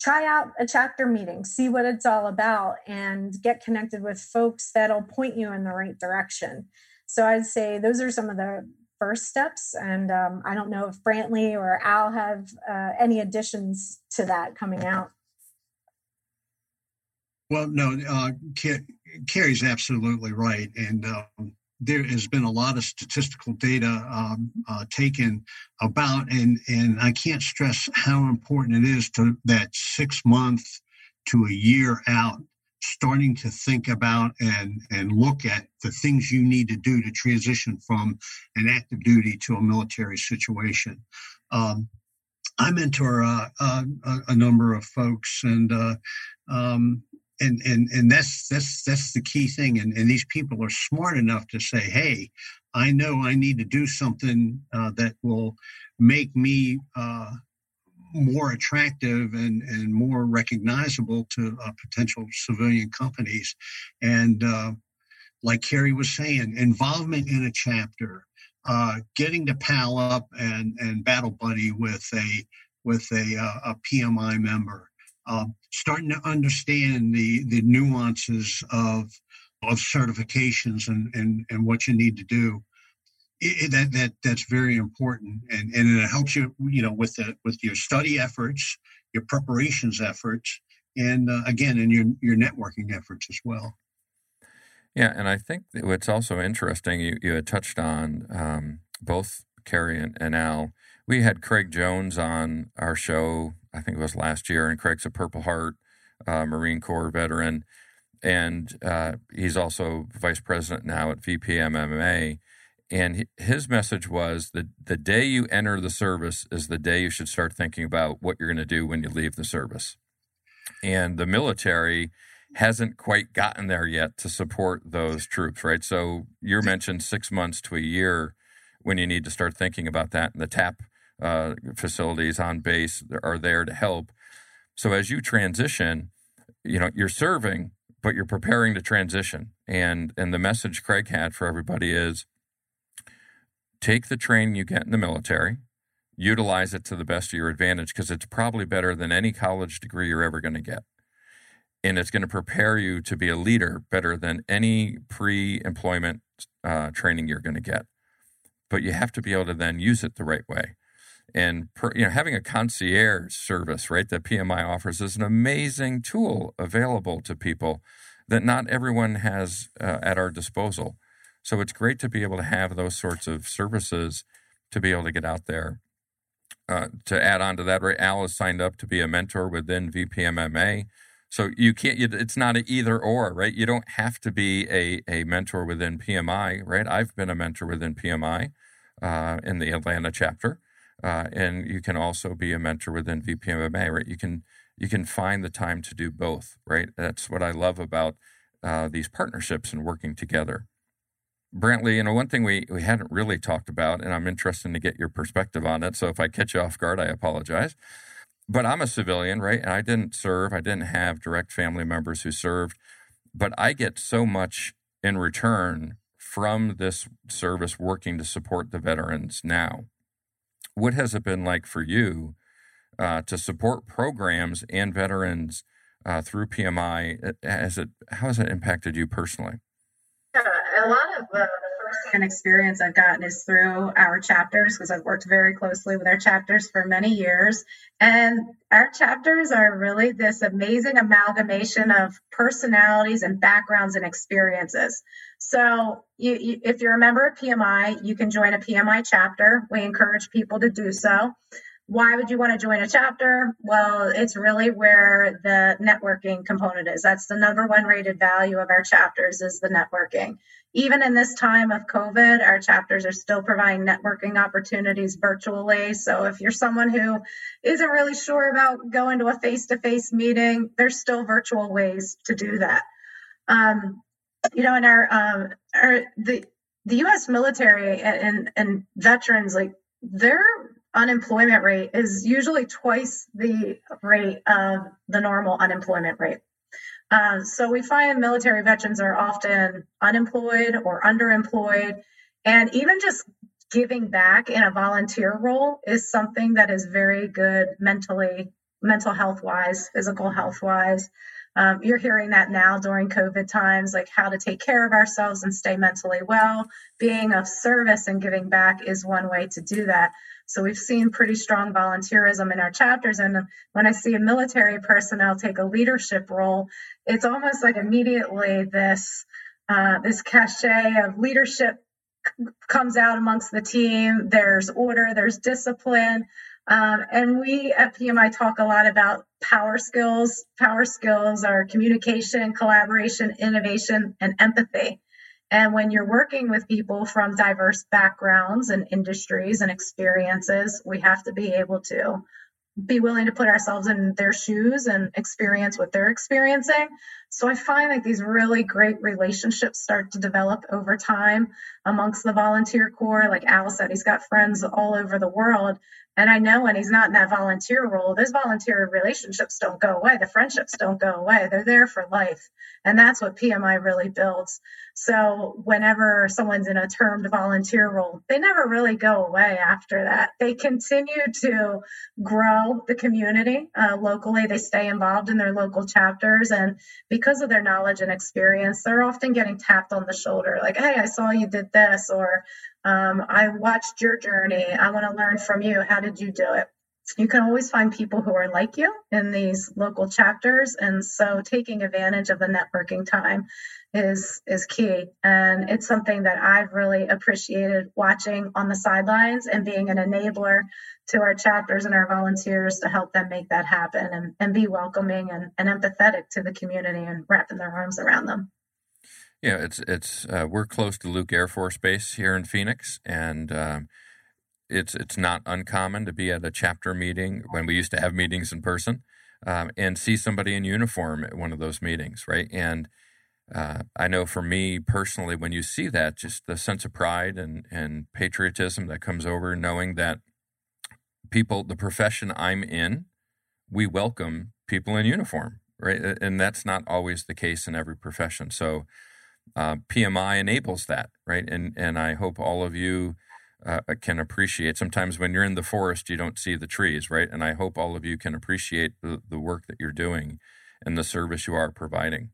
[SPEAKER 4] Try out a chapter meeting, see what it's all about, and get connected with folks that'll point you in the right direction. So I'd say those are some of the first steps. And um, I don't know if Brantlee or Al have uh, any additions to that coming out.
[SPEAKER 5] Well, no, uh, Carrie's absolutely right. And um, there has been a lot of statistical data um, uh, taken about, and, and I can't stress how important it is to that six month to a year out starting to think about and, and look at the things you need to do to transition from an active duty to a military situation. Um, I mentor uh, uh, a number of folks, and uh, um, and and and that's that's that's the key thing. And, and these people are smart enough to say, "Hey, I know I need to do something uh, that will make me uh, more attractive and, and more recognizable to uh, potential civilian companies. And uh, like Carrie was saying, involvement in a chapter, uh, getting to pal up and, and battle buddy with a with a, uh, a PMI member, um, starting to understand the the nuances of of certifications and, and, and what you need to do it, that that that's very important, and and it helps you, you know, with the with your study efforts, your preparations efforts, and uh, again, in your your networking efforts as well.
[SPEAKER 2] Yeah, and I think what's also interesting, you, you had touched on um, both Carrie and, and Al. We had Craig Jones on our show, I think it was last year, and Craig's a Purple Heart uh, Marine Corps veteran, and uh, he's also vice president now at VPMMA and his message was that the day you enter the service is the day you should start thinking about what you're going to do when you leave the service. And the military hasn't quite gotten there yet to support those troops, right? So you mentioned six months to a year when you need to start thinking about that. And the TAP uh, facilities on base are there to help. So as you transition, you know, you're serving, but you're preparing to transition. And and the message Craig had for everybody is take the training you get in the military, utilize it to the best of your advantage because it's probably better than any college degree you're ever going to get. And it's going to prepare you to be a leader better than any pre employment uh, training you're going to get. But you have to be able to then use it the right way. And per, you know, having a concierge service, right, that PMI offers is an amazing tool available to people that not everyone has uh, at our disposal. So it's great to be able to have those sorts of services to be able to get out there. Uh, to add on to that, right, Al is signed up to be a mentor within VPMMA. So you can't. It's not an either or, right? You don't have to be a a mentor within PMI, right? I've been a mentor within PMI uh, in the Atlanta chapter, uh, and you can also be a mentor within VPMMA, right? You can you can find the time to do both, right? That's what I love about uh, these partnerships and working together. Brantlee, you know, one thing we, we hadn't really talked about, and I'm interested to get your perspective on it. So if I catch you off guard, I apologize. But I'm a civilian, right? And I didn't serve, I didn't have direct family members who served, but I get so much in return from this service working to support the veterans now. What has it been like for you uh, to support programs and veterans uh, through PMI? Has it, how has it impacted you personally?
[SPEAKER 3] Yeah, a lot of uh, first-hand experience I've gotten is through our chapters because I've worked very closely with our chapters for many years. And our chapters are really this amazing amalgamation of personalities and backgrounds and experiences. So, you, you, if you're a member of PMI, you can join a PMI chapter. We encourage people to do so. Why would you want to join a chapter? Well, it's really where the networking component is. That's the number one rated value of our chapters is the networking. Even in this time of COVID, our chapters are still providing networking opportunities virtually. So if you're someone who isn't really sure about going to a face-to-face meeting, there's still virtual ways to do that. Um, you know, in our, um, our the the U.S. military and, and veterans, like their unemployment rate is usually twice the rate of the normal unemployment rate. Uh, so we find military veterans are often unemployed or underemployed, and even just giving back in a volunteer role is something that is very good mentally, mental health wise, physical health wise. Um, you're hearing that now during COVID times, like how to take care of ourselves and stay mentally well. Being of service and giving back is one way to do that. So we've seen pretty strong volunteerism in our chapters. And when I see a military personnel take a leadership role, it's almost like immediately this uh, this cachet of leadership comes out amongst the team. There's order, there's discipline. Um, and we at PMI talk a lot about power skills. Power skills are communication, collaboration, innovation, and empathy. And when you're working with people from diverse backgrounds and industries and experiences, we have to be able to be willing to put ourselves in their shoes and experience what they're experiencing. So I find like these really great relationships start to develop over time amongst the volunteer corps. Like Al said, he's got friends all over the world. And I know when he's not in that volunteer role, those volunteer relationships don't go away. The friendships don't go away. They're there for life. And that's what PMI really builds. So whenever someone's in a termed volunteer role, they never really go away after that. They continue to grow the community uh, locally. They stay involved in their local chapters. And because of their knowledge and experience, they're often getting tapped on the shoulder like, hey, I saw you did this, or um, I watched your journey. I want to learn from you. How did you do it? You can always find people who are like you in these local chapters. And so taking advantage of the networking time is is key. And it's something that I've really appreciated watching on the sidelines and being an enabler to our chapters and our volunteers to help them make that happen and, and be welcoming and, and empathetic to the community and wrapping their arms around them.
[SPEAKER 2] Yeah, it's it's uh, we're close to Luke Air Force Base here in Phoenix, and um, it's it's not uncommon to be at a chapter meeting when we used to have meetings in person, um, and see somebody in uniform at one of those meetings, right? And uh, I know for me personally, when you see that, just the sense of pride and and patriotism that comes over, knowing that people, the profession I'm in, we welcome people in uniform, right? And that's not always the case in every profession. So uh, PMI enables that, right? And and I hope all of you uh, can appreciate. Sometimes when you're in the forest, you don't see the trees, right? And I hope all of you can appreciate the, the work that you're doing and the service you are providing,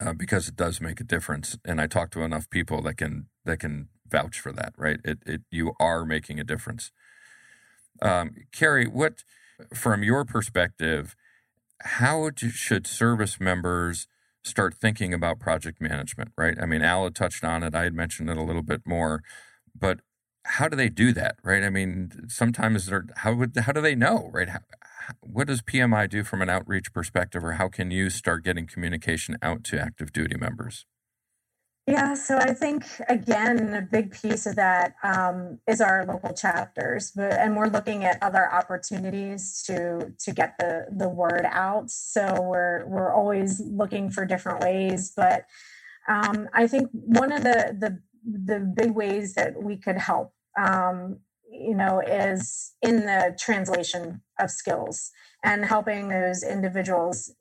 [SPEAKER 2] uh, because it does make a difference. And I talk to enough people that can that can vouch for that, right? It it you are making a difference. Um, Carrie, what from your perspective, how should service members start thinking about project management, right? I mean, Al had touched on it. I had mentioned it a little bit more, but how do they do that, right? I mean, sometimes they're how would how do they know, right? How, what does PMI do from an outreach perspective, or how can you start getting communication out to active duty members?
[SPEAKER 4] Yeah, so I think again, a big piece of that um, is our local chapters, but and we're looking at other opportunities to to get the the word out. So we're we're always looking for different ways, but um, I think one of the the the big ways that we could help, um, you know, is in the translation of skills and helping those individuals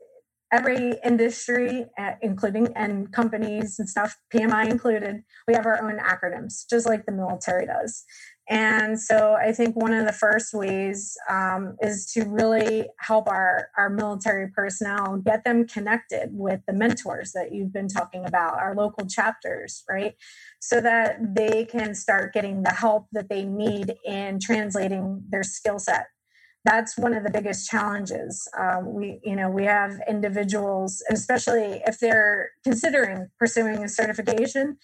[SPEAKER 4] every industry, uh, including and companies and stuff, PMI included, we have our own acronyms, just like the military does. And so I think one of the first ways um, is to really help our, our military personnel get them connected with the mentors that you've been talking about, our local chapters, right? So that they can start getting the help that they need in translating their skill set that's one of the biggest challenges. Um, we, you know, we have individuals, especially if they're considering pursuing a certification,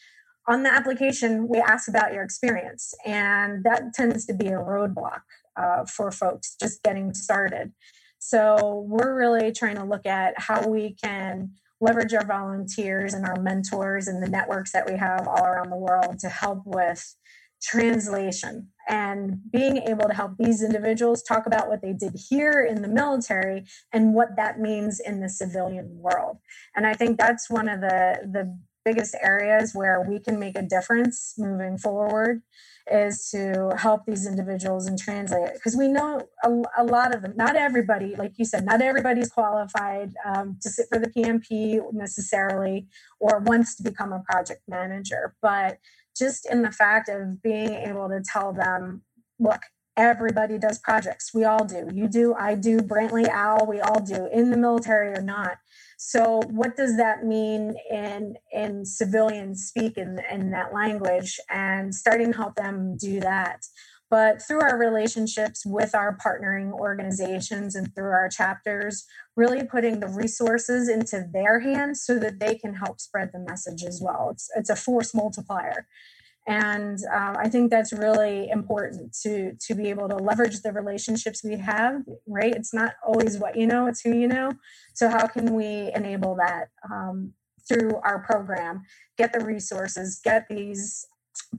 [SPEAKER 4] on the application we ask about your experience, and that tends to be a roadblock uh, for folks just getting started. So we're really trying to look at how we can leverage our volunteers and our mentors and the networks that we have all around the world to help with translation and being able to help these individuals talk about what they did here in the military and what that means in the civilian world. And I think that's one of the the biggest areas where we can make a difference moving forward is to help these individuals and translate because we know a, a, lot of them not everybody like you said not everybody's qualified um, to sit for the pmp necessarily or wants to become a project manager but just in the fact of being able to tell them, look, everybody does projects. We all do. You do, I do, Brantlee, Al, we all do, in the military or not. So what does that mean in in civilian speak in, in that language and starting to help them do that. But through our relationships with our partnering organizations and through our chapters, really putting the resources into their hands so that they can help spread the message as well. It's, it's a force multiplier. And uh, I think that's really important to to be able to leverage the relationships we have. Right? It's not always what you know; it's who you know. So how can we enable that um, through our program? Get the resources, get these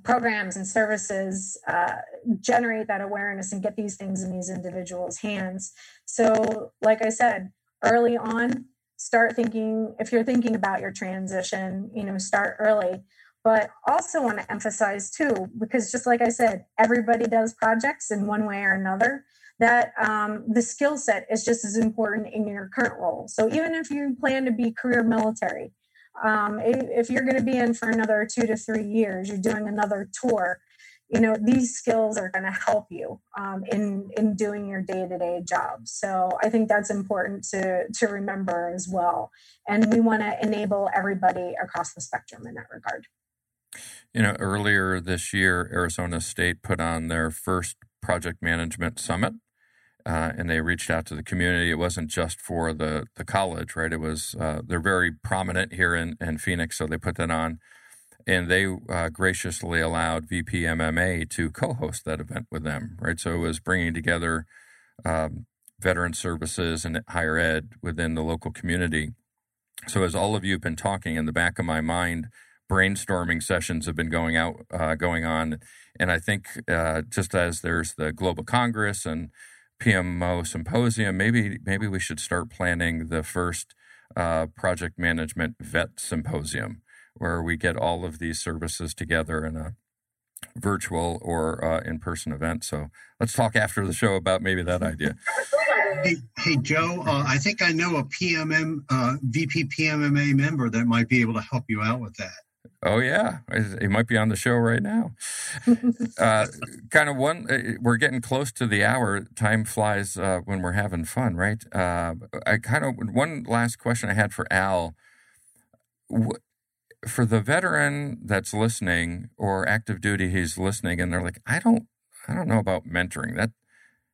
[SPEAKER 4] programs and services uh, generate that awareness and get these things in these individuals' hands. So, like I said, early on, start thinking if you're thinking about your transition, you know, start early. But also want to emphasize too, because just like I said, everybody does projects in one way or another. That um, the skill set is just as important in your current role. So even if you plan to be career military, um, if you're going to be in for another two to three years, you're doing another tour, you know these skills are going to help you um, in in doing your day-to-day job so i think that's important to to remember as well and we want to enable everybody across the spectrum in that regard
[SPEAKER 2] you know earlier this year arizona state put on their first project management summit uh, and they reached out to the community. It wasn't just for the the college, right? It was uh, they're very prominent here in, in Phoenix, so they put that on, and they uh, graciously allowed VPMMA to co-host that event with them, right? So it was bringing together um, veteran services and higher ed within the local community. So as all of you have been talking, in the back of my mind, brainstorming sessions have been going out, uh, going on, and I think uh, just as there's the Global Congress and PMO symposium, maybe maybe we should start planning the first uh, project management vet symposium, where we get all of these services together in a virtual or uh, in-person event. So let's talk after the show about maybe that idea.
[SPEAKER 5] Hey, hey Joe, uh, I think I know a PMM uh, VP PMMA member that might be able to help you out with that.
[SPEAKER 2] Oh yeah, he might be on the show right now. uh, kind of one. Uh, we're getting close to the hour. Time flies uh, when we're having fun, right? Uh, I kind of one last question I had for Al. For the veteran that's listening or active duty, he's listening, and they're like, I don't, I don't know about mentoring. That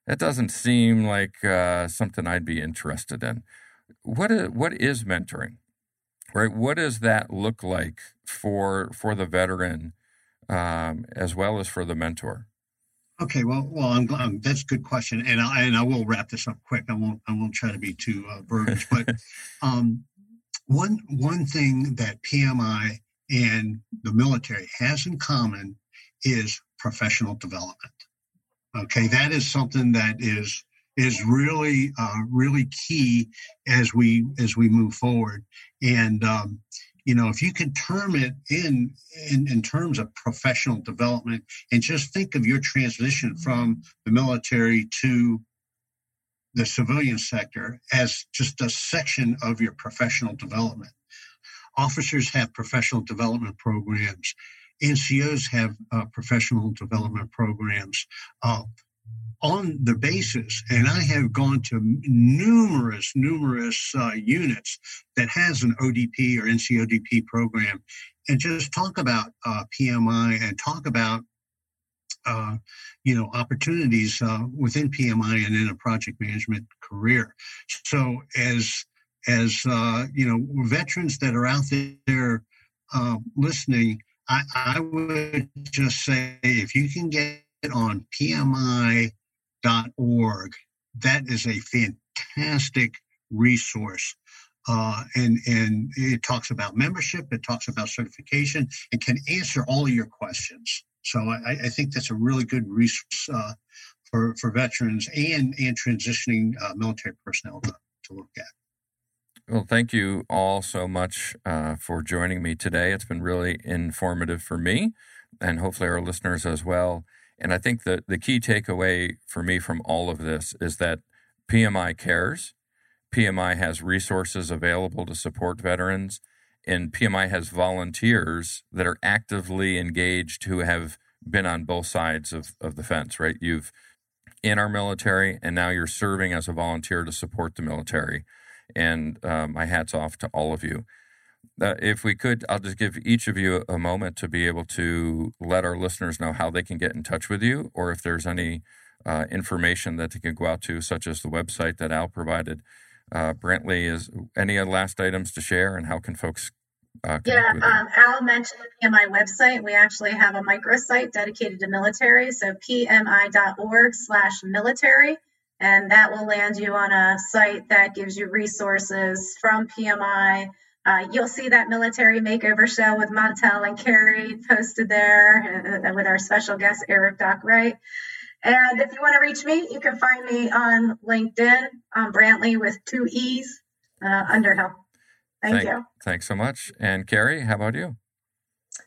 [SPEAKER 2] that doesn't seem like uh, something I'd be interested in. What is what is mentoring? Right? What does that look like for for the veteran um, as well as for the mentor?
[SPEAKER 5] Okay, well, well, I'm, glad that's a good question, and I and I will wrap this up quick. I won't I won't try to be too uh, verbiage, but um, one one thing that PMI and the military has in common is professional development. Okay, that is something that is is really uh, really key as we as we move forward. And um, you know, if you can term it in, in in terms of professional development, and just think of your transition from the military to the civilian sector as just a section of your professional development. Officers have professional development programs. NCOs have uh, professional development programs. Uh, on the basis, and I have gone to numerous, numerous uh, units that has an ODP or NCODP program, and just talk about uh, PMI and talk about uh, you know opportunities uh, within PMI and in a project management career. So as as uh, you know, veterans that are out there uh, listening, I, I would just say if you can get on PMI That is a fantastic resource. Uh, and and it talks about membership, it talks about certification, and can answer all of your questions. So I, I think that's a really good resource uh, for for veterans and and transitioning uh, military personnel to, to look at.
[SPEAKER 2] Well, thank you all so much uh, for joining me today. It's been really informative for me and hopefully our listeners as well. And I think that the key takeaway for me from all of this is that PMI cares. PMI has resources available to support veterans, and PMI has volunteers that are actively engaged who have been on both sides of, of the fence, right? You've in our military, and now you're serving as a volunteer to support the military. And uh, my hat's off to all of you. Uh, if we could, I'll just give each of you a moment to be able to let our listeners know how they can get in touch with you, or if there's any uh, information that they can go out to, such as the website that Al provided. Uh, Brantlee, is any last items to share, and how can folks?
[SPEAKER 3] Uh, yeah, um, Al mentioned the PMI website. We actually have a microsite dedicated to military, so pmi.org/military and that will land you on a site that gives you resources from PMI. Uh, you'll see that military makeover show with Montel and Carrie posted there uh, with our special guest, Eric Doc Wright. And if you want to reach me, you can find me on LinkedIn, on Brantlee with two E's, uh, Underhill. Thank, Thank you.
[SPEAKER 2] Thanks so much. And Carrie, how about you?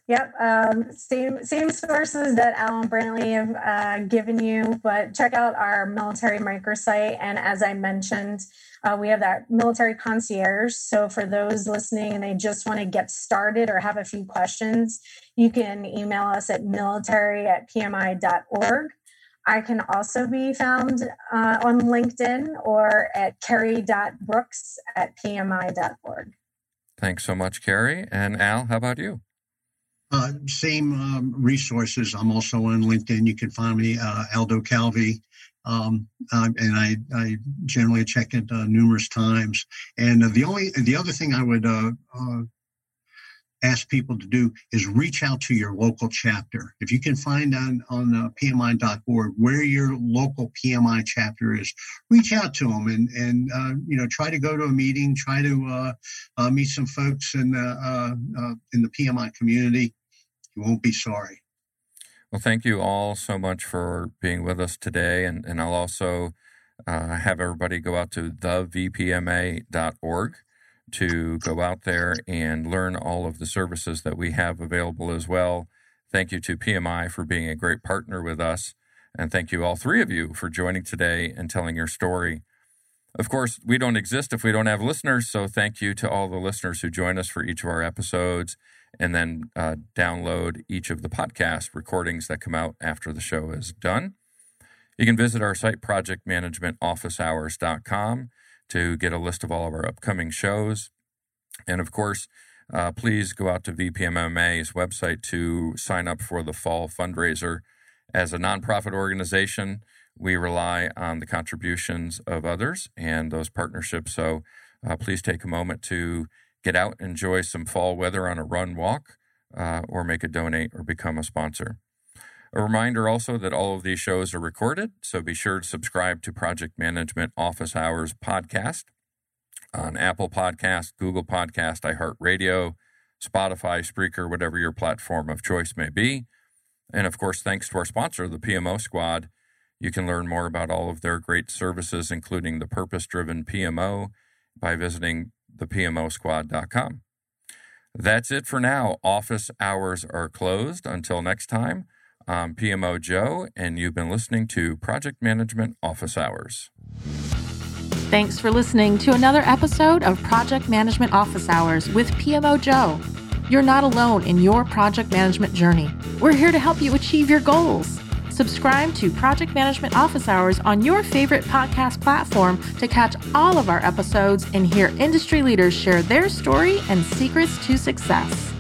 [SPEAKER 4] Yep, um, same same sources that Alan Brantlee have uh, given you, but check out our military microsite. And as I mentioned, uh, we have that military concierge. So for those listening and they just want to get started or have a few questions, you can email us at military at pmi.org. I can also be found uh, on LinkedIn or at carrie.brooks at pmi.org.
[SPEAKER 2] Thanks so much, Carrie. And Al, how about you?
[SPEAKER 5] Uh, same um, resources. I'm also on LinkedIn. You can find me, uh, Aldo Calvi. Um, uh, and I, I generally check it uh, numerous times. And uh, the only, the other thing I would uh, ask people to do is reach out to your local chapter. If you can find on on uh, PMI.org where your local PMI chapter is, reach out to them and and uh, you know try to go to a meeting, try to uh, meet some folks in the in the PMI community you won't be sorry.
[SPEAKER 2] Well, thank you all so much for being with us today. And, and I'll also uh, have everybody go out to thevpmma.org to go out there and learn all of the services that we have available as well. Thank you to PMI for being a great partner with us. And thank you, all three of you, for joining today and telling your story. Of course, we don't exist if we don't have listeners. So thank you to all the listeners who join us for each of our episodes and then uh, download each of the podcast recordings that come out after the show is done. You can visit our site, projectmanagementofficehours.com, to get a list of all of our upcoming shows. And of course, uh, please go out to VPMMA's website to sign up for the fall fundraiser. As a nonprofit organization, we rely on the contributions of others and those partnerships. So uh, please take a moment to get out, enjoy some fall weather on a run walk, uh, or make a donate or become a sponsor. A reminder also that all of these shows are recorded, so be sure to subscribe to Project Management Office Hours podcast on Apple Podcast, Google Podcast, iHeartRadio, Spotify, Spreaker, whatever your platform of choice may be. And of course, thanks to our sponsor, the PMO Squad, you can learn more about all of their great services, including the purpose driven PMO, by visiting thepmosquad.com. That's it for now. Office hours are closed. Until next time, I'm PMO Joe, and you've been listening to Project Management Office Hours.
[SPEAKER 1] Thanks for listening to another episode of Project Management Office Hours with PMO Joe. You're not alone in your project management journey. We're here to help you achieve your goals. Subscribe to Project Management Office Hours on your favorite podcast platform to catch all of our episodes and hear industry leaders share their story and secrets to success.